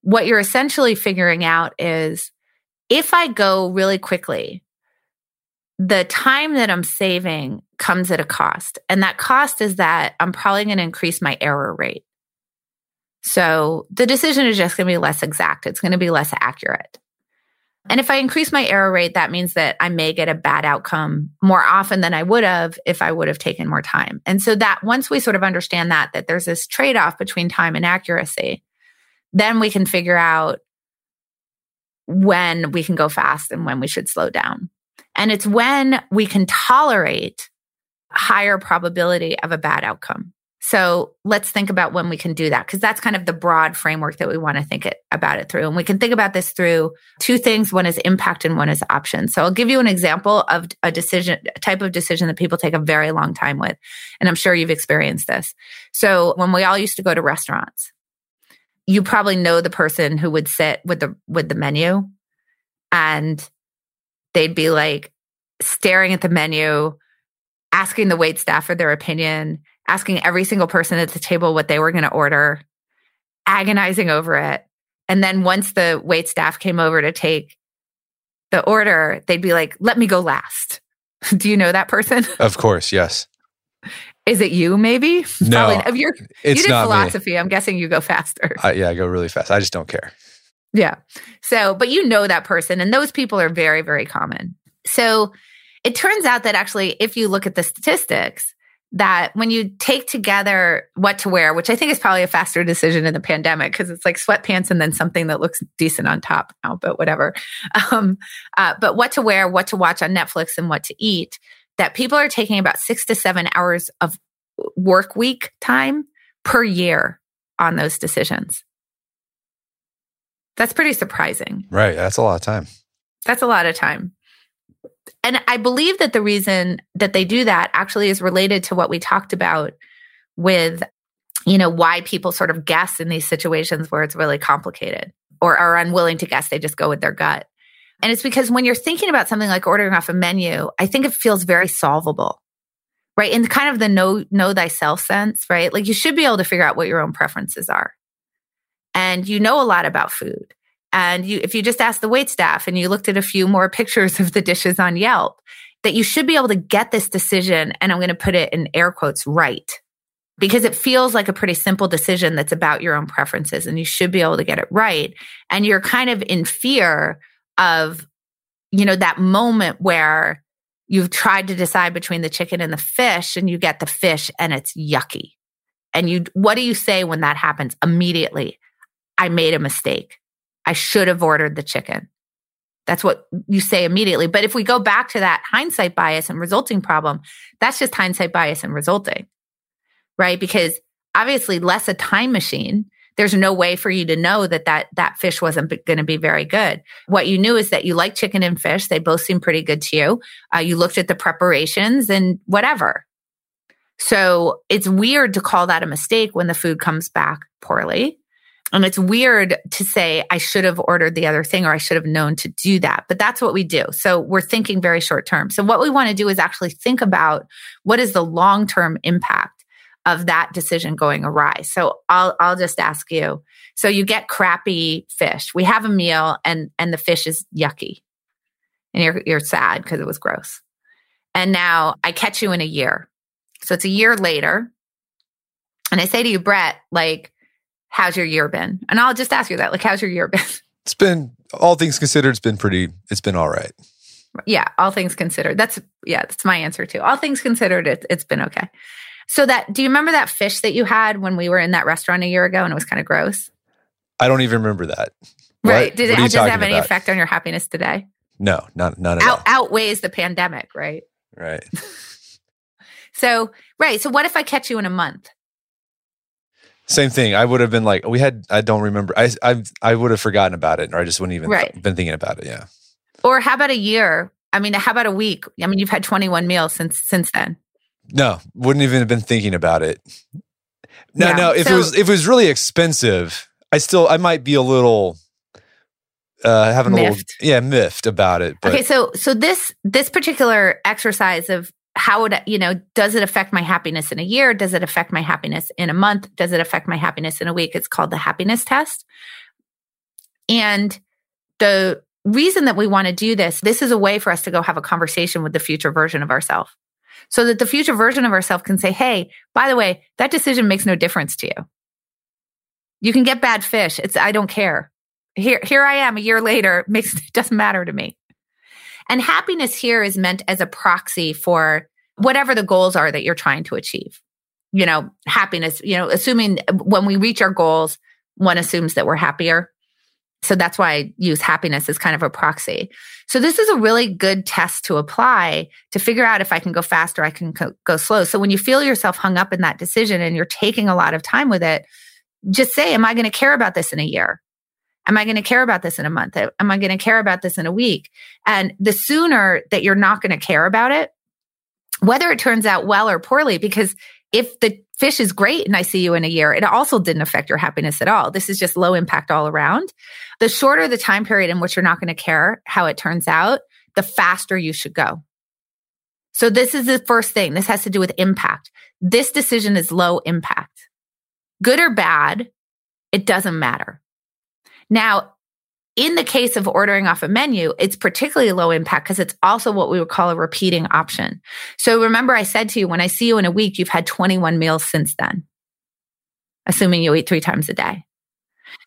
what you're essentially figuring out is if I go really quickly, the time that I'm saving comes at a cost. And that cost is that I'm probably going to increase my error rate. So the decision is just going to be less exact. It's going to be less accurate. And if I increase my error rate, that means that I may get a bad outcome more often than I would have if I would have taken more time. And so that once we sort of understand that, that there's this trade off between time and accuracy, then we can figure out when we can go fast and when we should slow down. And it's when we can tolerate higher probability of a bad outcome. So let's think about when we can do that because that's kind of the broad framework that we want to think it, about it through. And we can think about this through two things. One is impact and one is option. So I'll give you an example of a decision, a type of decision that people take a very long time with. And I'm sure you've experienced this. So when we all used to go to restaurants, you probably know the person who would sit with the, with the menu and they'd be like staring at the menu, asking the wait staff for their opinion asking every single person at the table what they were going to order, agonizing over it. And then once the wait staff came over to take the order, they'd be like, let me go last. Do you know that person? Of course, yes. Is it you, maybe? No, Probably, of your, it's you did not philosophy. Me. I'm guessing you go faster. Uh, yeah, I go really fast. I just don't care. Yeah. So, but you know that person, and those people are very, very common. So it turns out that actually, if you look at the statistics, that when you take together what to wear, which I think is probably a faster decision in the pandemic because it's like sweatpants and then something that looks decent on top now, but whatever. Um, uh, but what to wear, what to watch on Netflix, and what to eat, that people are taking about six to seven hours of work week time per year on those decisions. That's pretty surprising. Right. That's a lot of time. That's a lot of time. And I believe that the reason that they do that actually is related to what we talked about with, you know, why people sort of guess in these situations where it's really complicated or are unwilling to guess. They just go with their gut. And it's because when you're thinking about something like ordering off a menu, I think it feels very solvable, right? In kind of the know, know thyself sense, right? Like you should be able to figure out what your own preferences are. And you know a lot about food. And you, if you just ask the wait staff and you looked at a few more pictures of the dishes on Yelp, that you should be able to get this decision. And I'm going to put it in air quotes right because it feels like a pretty simple decision that's about your own preferences and you should be able to get it right. And you're kind of in fear of, you know, that moment where you've tried to decide between the chicken and the fish and you get the fish and it's yucky. And you, what do you say when that happens immediately? I made a mistake. I should have ordered the chicken. That's what you say immediately. But if we go back to that hindsight bias and resulting problem, that's just hindsight bias and resulting, right? Because obviously, less a time machine. There's no way for you to know that that, that fish wasn't going to be very good. What you knew is that you like chicken and fish. They both seem pretty good to you. Uh, you looked at the preparations and whatever. So it's weird to call that a mistake when the food comes back poorly. And it's weird to say, I should have ordered the other thing or I should have known to do that. But that's what we do. So we're thinking very short term. So what we want to do is actually think about what is the long term impact of that decision going awry. So I'll, I'll just ask you. So you get crappy fish. We have a meal and, and the fish is yucky and you're, you're sad because it was gross. And now I catch you in a year. So it's a year later. And I say to you, Brett, like, how's your year been? And I'll just ask you that, like, how's your year been? It's been, all things considered, it's been pretty, it's been all right. Yeah, all things considered. That's, yeah, that's my answer too. All things considered, it, it's been okay. So that, do you remember that fish that you had when we were in that restaurant a year ago and it was kind of gross? I don't even remember that. Right. What? Did it, does it have any about? effect on your happiness today? No, not none at Out, all. Outweighs the pandemic, right? Right. so, right. So what if I catch you in a month? Same thing. I would have been like, we had. I don't remember. I I I would have forgotten about it, or I just wouldn't even right. been thinking about it. Yeah. Or how about a year? I mean, how about a week? I mean, you've had 21 meals since since then. No, wouldn't even have been thinking about it. No, yeah. no. If so, it was if it was really expensive, I still I might be a little uh having miffed. a little yeah miffed about it. But. Okay, so so this this particular exercise of how would you know does it affect my happiness in a year? Does it affect my happiness in a month? Does it affect my happiness in a week? It's called the happiness test. And the reason that we want to do this this is a way for us to go have a conversation with the future version of ourselves so that the future version of ourselves can say hey by the way that decision makes no difference to you. You can get bad fish. It's i don't care. Here here i am a year later. It makes it doesn't matter to me and happiness here is meant as a proxy for whatever the goals are that you're trying to achieve. You know, happiness, you know, assuming when we reach our goals, one assumes that we're happier. So that's why I use happiness as kind of a proxy. So this is a really good test to apply to figure out if I can go fast or I can go slow. So when you feel yourself hung up in that decision and you're taking a lot of time with it, just say, Am I going to care about this in a year? Am I going to care about this in a month? Am I going to care about this in a week? And the sooner that you're not going to care about it, whether it turns out well or poorly, because if the fish is great and I see you in a year, it also didn't affect your happiness at all. This is just low impact all around. The shorter the time period in which you're not going to care how it turns out, the faster you should go. So this is the first thing. This has to do with impact. This decision is low impact. Good or bad, it doesn't matter. Now, in the case of ordering off a menu, it's particularly low impact because it's also what we would call a repeating option. So remember, I said to you, when I see you in a week, you've had 21 meals since then, assuming you eat three times a day.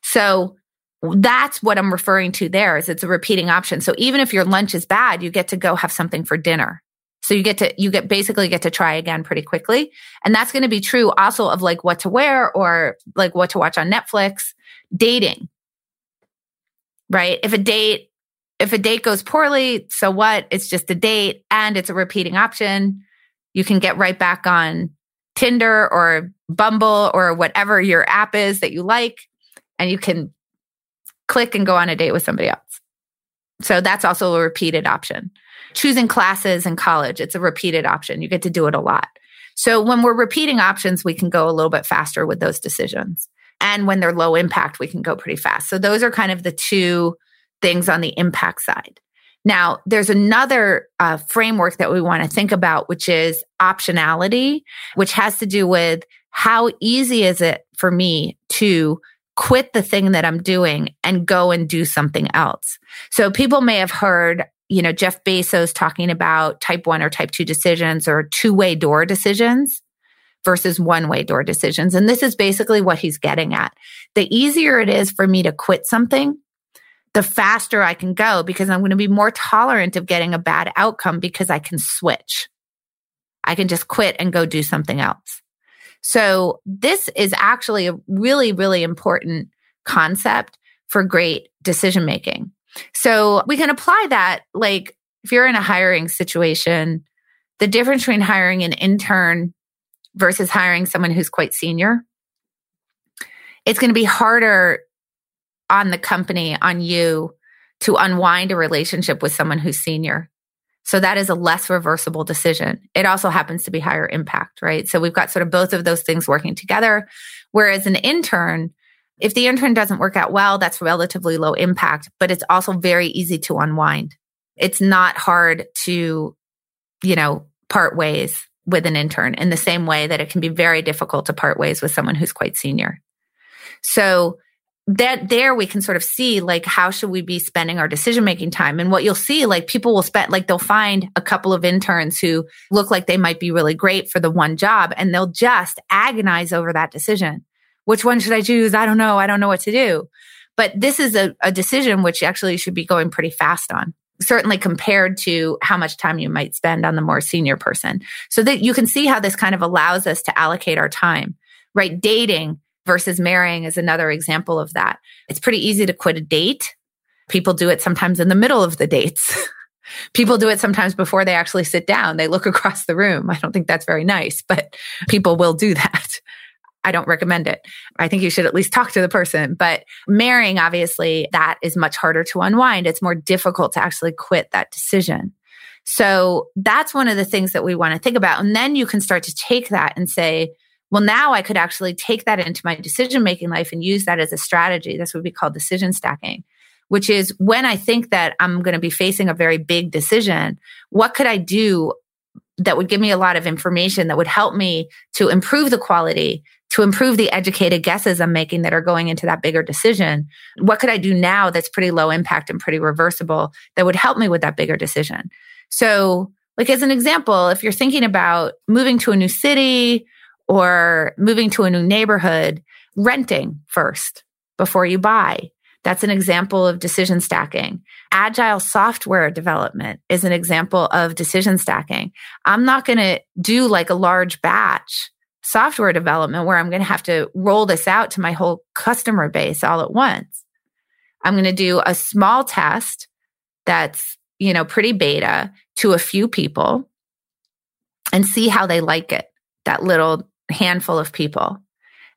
So that's what I'm referring to there is it's a repeating option. So even if your lunch is bad, you get to go have something for dinner. So you get to, you get basically get to try again pretty quickly. And that's going to be true also of like what to wear or like what to watch on Netflix, dating. Right? If a date, if a date goes poorly, so what? It's just a date and it's a repeating option. You can get right back on Tinder or Bumble or whatever your app is that you like and you can click and go on a date with somebody else. So that's also a repeated option. Choosing classes in college, it's a repeated option. You get to do it a lot. So when we're repeating options, we can go a little bit faster with those decisions. And when they're low impact, we can go pretty fast. So those are kind of the two things on the impact side. Now, there's another uh, framework that we want to think about, which is optionality, which has to do with how easy is it for me to quit the thing that I'm doing and go and do something else. So people may have heard, you know, Jeff Bezos talking about type one or type two decisions or two way door decisions versus one way door decisions. And this is basically what he's getting at. The easier it is for me to quit something, the faster I can go because I'm going to be more tolerant of getting a bad outcome because I can switch. I can just quit and go do something else. So this is actually a really, really important concept for great decision making. So we can apply that like if you're in a hiring situation, the difference between hiring an intern versus hiring someone who's quite senior, it's going to be harder on the company, on you to unwind a relationship with someone who's senior so that is a less reversible decision. It also happens to be higher impact, right? So we've got sort of both of those things working together. Whereas an intern, if the intern doesn't work out well, that's relatively low impact, but it's also very easy to unwind. It's not hard to, you know, part ways with an intern in the same way that it can be very difficult to part ways with someone who's quite senior. So that there we can sort of see like how should we be spending our decision making time? And what you'll see like people will spend like they'll find a couple of interns who look like they might be really great for the one job and they'll just agonize over that decision. Which one should i choose? I don't know. I don't know what to do. But this is a, a decision which actually should be going pretty fast on certainly compared to how much time you might spend on the more senior person so that you can see how this kind of allows us to allocate our time right dating versus marrying is another example of that. It's pretty easy to quit a date. People do it sometimes in the middle of the dates. people do it sometimes before they actually sit down. They look across the room. I don't think that's very nice, but people will do that. I don't recommend it. I think you should at least talk to the person. But marrying, obviously, that is much harder to unwind. It's more difficult to actually quit that decision. So that's one of the things that we want to think about. And then you can start to take that and say, well, now I could actually take that into my decision making life and use that as a strategy. This would be called decision stacking, which is when I think that I'm going to be facing a very big decision, what could I do that would give me a lot of information that would help me to improve the quality, to improve the educated guesses I'm making that are going into that bigger decision? What could I do now that's pretty low impact and pretty reversible that would help me with that bigger decision? So, like as an example, if you're thinking about moving to a new city, or moving to a new neighborhood, renting first before you buy. That's an example of decision stacking. Agile software development is an example of decision stacking. I'm not going to do like a large batch software development where I'm going to have to roll this out to my whole customer base all at once. I'm going to do a small test that's, you know, pretty beta to a few people and see how they like it. That little handful of people.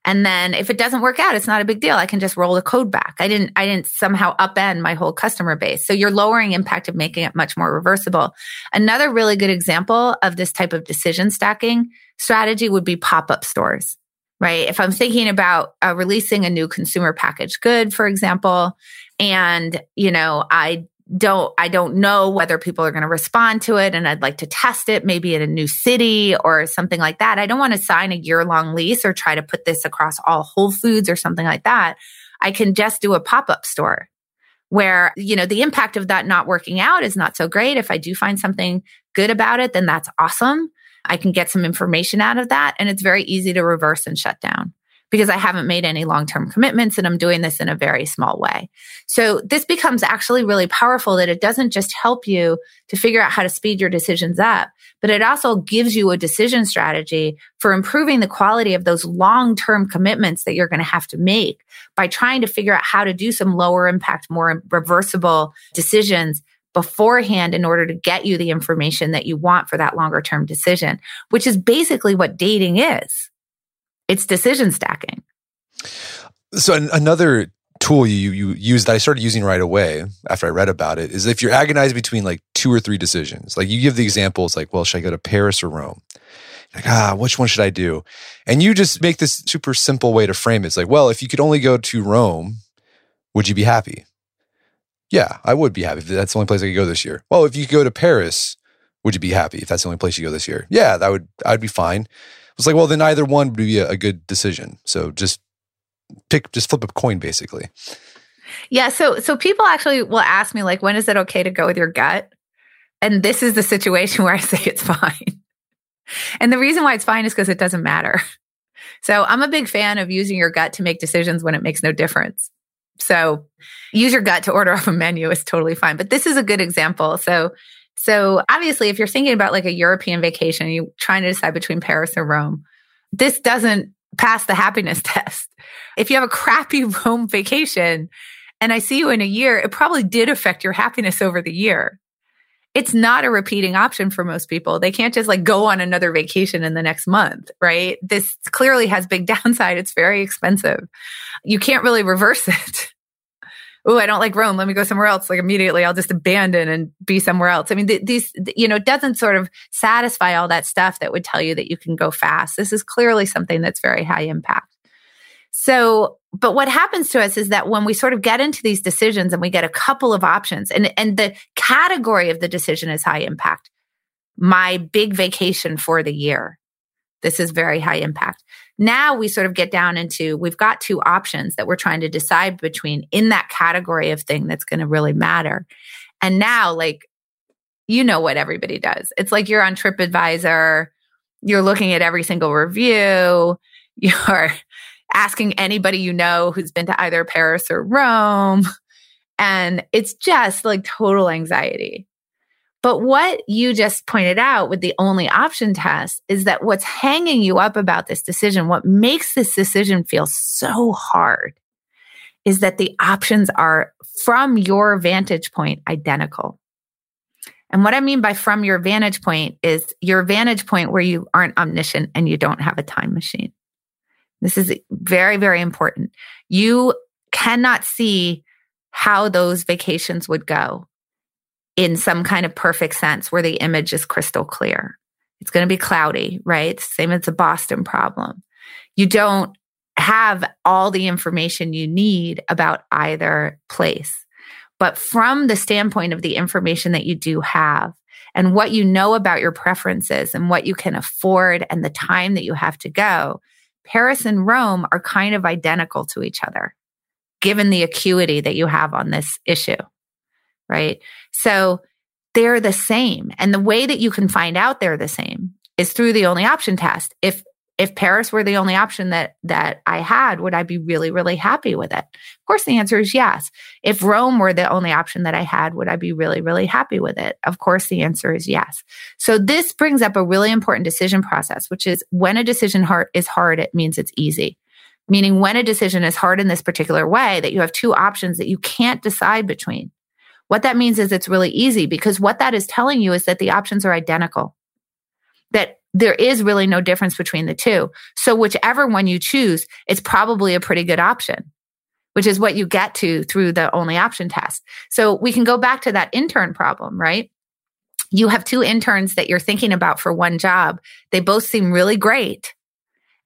And then if it doesn't work out, it's not a big deal. I can just roll the code back. I didn't, I didn't somehow upend my whole customer base. So you're lowering impact of making it much more reversible. Another really good example of this type of decision stacking strategy would be pop-up stores, right? If I'm thinking about uh, releasing a new consumer packaged good, for example, and, you know, I don't I don't know whether people are going to respond to it and I'd like to test it maybe in a new city or something like that. I don't want to sign a year-long lease or try to put this across all Whole Foods or something like that. I can just do a pop-up store where, you know, the impact of that not working out is not so great. If I do find something good about it, then that's awesome. I can get some information out of that and it's very easy to reverse and shut down. because I haven't made any long term commitments and I'm doing this in a very small way. So this becomes actually really powerful that it doesn't just help you to figure out how to speed your decisions up, but it also gives you a decision strategy for improving the quality of those long term commitments that you're going to have to make by trying to figure out how to do some lower impact, more reversible decisions beforehand in order to get you the information that you want for that longer term decision, which is basically what dating is. It's decision stacking. So another tool you you use that I started using right away after I read about it is if you're agonized between like two or three decisions. Like you give the examples like, well, should I go to Paris or Rome? Like, ah, which one should I do? And you just make this super simple way to frame it. It's like, well, if you could only go to Rome, would you be happy? Yeah, I would be happy if that's the only place I could go this year. Well, if you could go to Paris, would you be happy if that's the only place you go this year? Yeah, that would I'd be fine. It's like, well, then either one would be a, a good decision. So just pick, just flip a coin, basically. Yeah. So so people actually will ask me like, when is it okay to go with your gut? And this is the situation where I say it's fine. And the reason why it's fine is because it doesn't matter. So I'm a big fan of using your gut to make decisions when it makes no difference. So use your gut to order off a menu is totally fine. But this is a good example. So so obviously if you're thinking about like a European vacation, you're trying to decide between Paris or Rome, this doesn't pass the happiness test. If you have a crappy Rome vacation and I see you in a year, it probably did affect your happiness over the year. It's not a repeating option for most people. They can't just like go on another vacation in the next month, right? This clearly has big downside. It's very expensive. You can't really reverse it oh, I don't like Rome. Let me go somewhere else. Like immediately I'll just abandon and be somewhere else. I mean, th- these, th- you know, doesn't sort of satisfy all that stuff that would tell you that you can go fast. This is clearly something that's very high impact. So, but what happens to us is that when we sort of get into these decisions and we get a couple of options and, and the category of the decision is high impact, my big vacation for the year. This is very high impact. Now we sort of get down into we've got two options that we're trying to decide between in that category of thing that's going to really matter. And now, like, you know what everybody does. It's like you're on TripAdvisor, you're looking at every single review, you're asking anybody you know who's been to either Paris or Rome. And it's just like total anxiety. But what you just pointed out with the only option test is that what's hanging you up about this decision, what makes this decision feel so hard is that the options are from your vantage point identical. And what I mean by from your vantage point is your vantage point where you aren't omniscient and you don't have a time machine. This is very, very important. You cannot see how those vacations would go in some kind of perfect sense where the image is crystal clear. It's going to be cloudy, right? Same as the Boston problem. You don't have all the information you need about either place. But from the standpoint of the information that you do have and what you know about your preferences and what you can afford and the time that you have to go, Paris and Rome are kind of identical to each other, given the acuity that you have on this issue right? So they're the same. And the way that you can find out they're the same is through the only option test. If if Paris were the only option that that I had, would I be really really happy with it? Of course the answer is yes. If Rome were the only option that I had, would I be really really happy with it? Of course the answer is yes. So this brings up a really important decision process, which is when a decision hard is hard, it means it's easy. Meaning when a decision is hard in this particular way that you have two options that you can't decide between. What that means is it's really easy because what that is telling you is that the options are identical, that there is really no difference between the two. So, whichever one you choose, it's probably a pretty good option, which is what you get to through the only option test. So, we can go back to that intern problem, right? You have two interns that you're thinking about for one job. They both seem really great.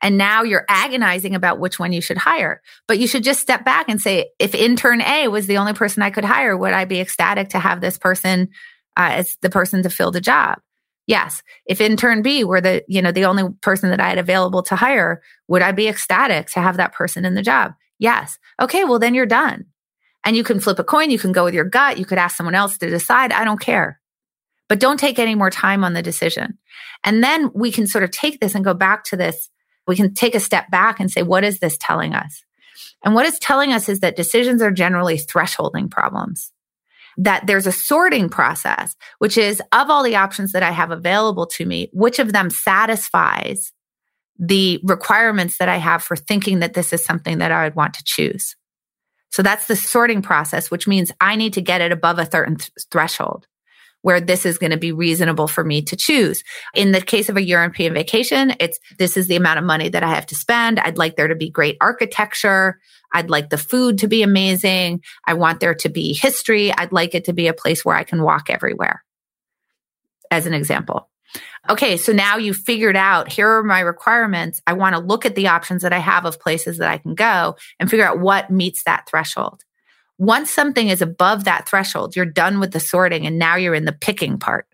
And now you're agonizing about which one you should hire. But you should just step back and say, if intern A was the only person I could hire, would I be ecstatic to have this person uh, as the person to fill the job? Yes. If intern B were the, you know, the only person that I had available to hire, would I be ecstatic to have that person in the job? Yes. Okay. Well, then you're done. And you can flip a coin. You can go with your gut. You could ask someone else to decide. I don't care. But don't take any more time on the decision. And then we can sort of take this and go back to this we can take a step back and say, what is this telling us? And what it's telling us is that decisions are generally thresholding problems. That there's a sorting process, which is of all the options that I have available to me, which of them satisfies the requirements that I have for thinking that this is something that I would want to choose. So that's the sorting process, which means I need to get it above a certain th- threshold where this is going to be reasonable for me to choose. In the case of a European vacation, it's this is the amount of money that I have to spend. I'd like there to be great architecture. I'd like the food to be amazing. I want there to be history. I'd like it to be a place where I can walk everywhere. As an example. Okay, so now you've figured out here are my requirements. I want to look at the options that I have of places that I can go and figure out what meets that threshold. Once something is above that threshold, you're done with the sorting and now you're in the picking part.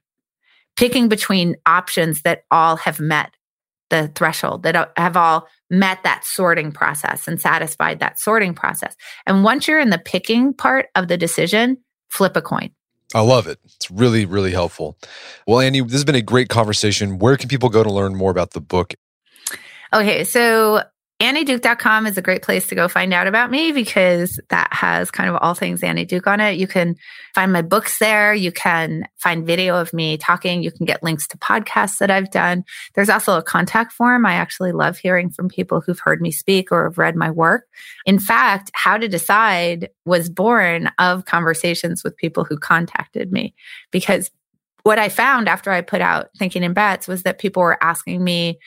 Picking between options that all have met the threshold, that have all met that sorting process and satisfied that sorting process. And once you're in the picking part of the decision, flip a coin. I love it. It's really, really helpful. Well, Annie, this has been a great conversation. Where can people go to learn more about the book? Okay, so AnnieDuke.com is a great place to go find out about me because that has kind of all things Annie Duke on it. You can find my books there. You can find video of me talking. You can get links to podcasts that I've done. There's also a contact form. I actually love hearing from people who've heard me speak or have read my work. In fact, How to Decide was born of conversations with people who contacted me because what I found after I put out Thinking in Bets was that people were asking me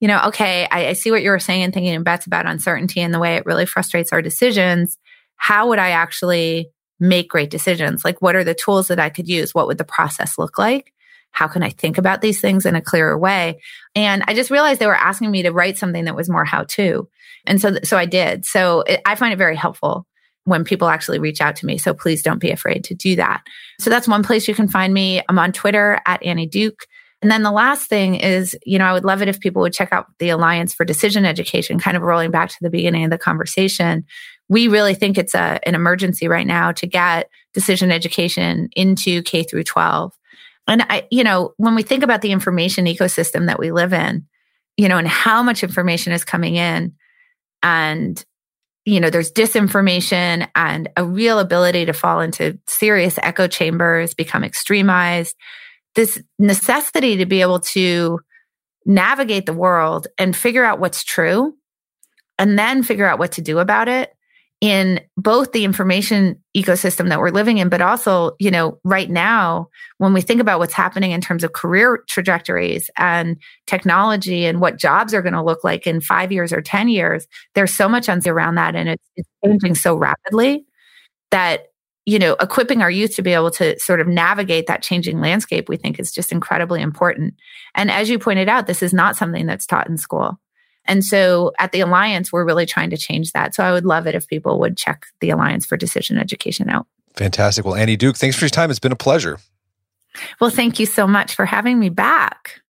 you know, okay, I, I see what you were saying and thinking in bets about uncertainty and the way it really frustrates our decisions. How would I actually make great decisions? Like, what are the tools that I could use? What would the process look like? How can I think about these things in a clearer way? And I just realized they were asking me to write something that was more how to. And so, so I did. So it, I find it very helpful when people actually reach out to me. So please don't be afraid to do that. So that's one place you can find me. I'm on Twitter at Annie Duke. And then the last thing is, you know, I would love it if people would check out the Alliance for Decision Education, kind of rolling back to the beginning of the conversation. We really think it's a, an emergency right now to get decision education into K through 12. And I, you know, when we think about the information ecosystem that we live in, you know, and how much information is coming in and you know, there's disinformation and a real ability to fall into serious echo chambers, become extremized this necessity to be able to navigate the world and figure out what's true and then figure out what to do about it in both the information ecosystem that we're living in but also you know right now when we think about what's happening in terms of career trajectories and technology and what jobs are going to look like in 5 years or 10 years there's so much uncertainty around that and it's, it's changing so rapidly that you know, equipping our youth to be able to sort of navigate that changing landscape, we think is just incredibly important. And as you pointed out, this is not something that's taught in school. And so at the Alliance, we're really trying to change that. So I would love it if people would check the Alliance for Decision Education out. Fantastic. Well, Annie Duke, thanks for your time. It's been a pleasure. Well, thank you so much for having me back.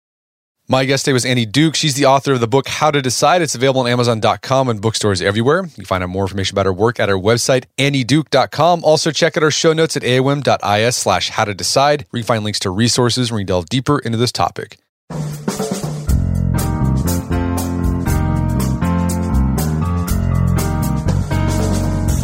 My guest today was Annie Duke. She's the author of the book How to Decide. It's available on Amazon.com and bookstores everywhere. You can find out more information about her work at her website, annieduke.com. Also, check out our show notes at aom.is slash how to decide, where you find links to resources where you delve deeper into this topic.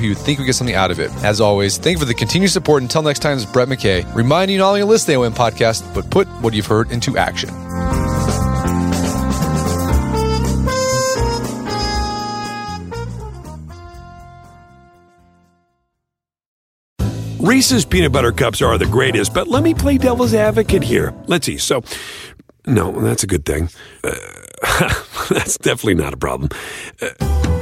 who you think would get something out of it. As always, thank you for the continued support. Until next time, it's Brett McKay, reminding you not only to listen to the AOM podcast, but put what you've heard into action. Reese's peanut butter cups are the greatest, but let me play devil's advocate here. Let's see. So, no, that's a good thing. Uh, that's definitely not a problem. Uh,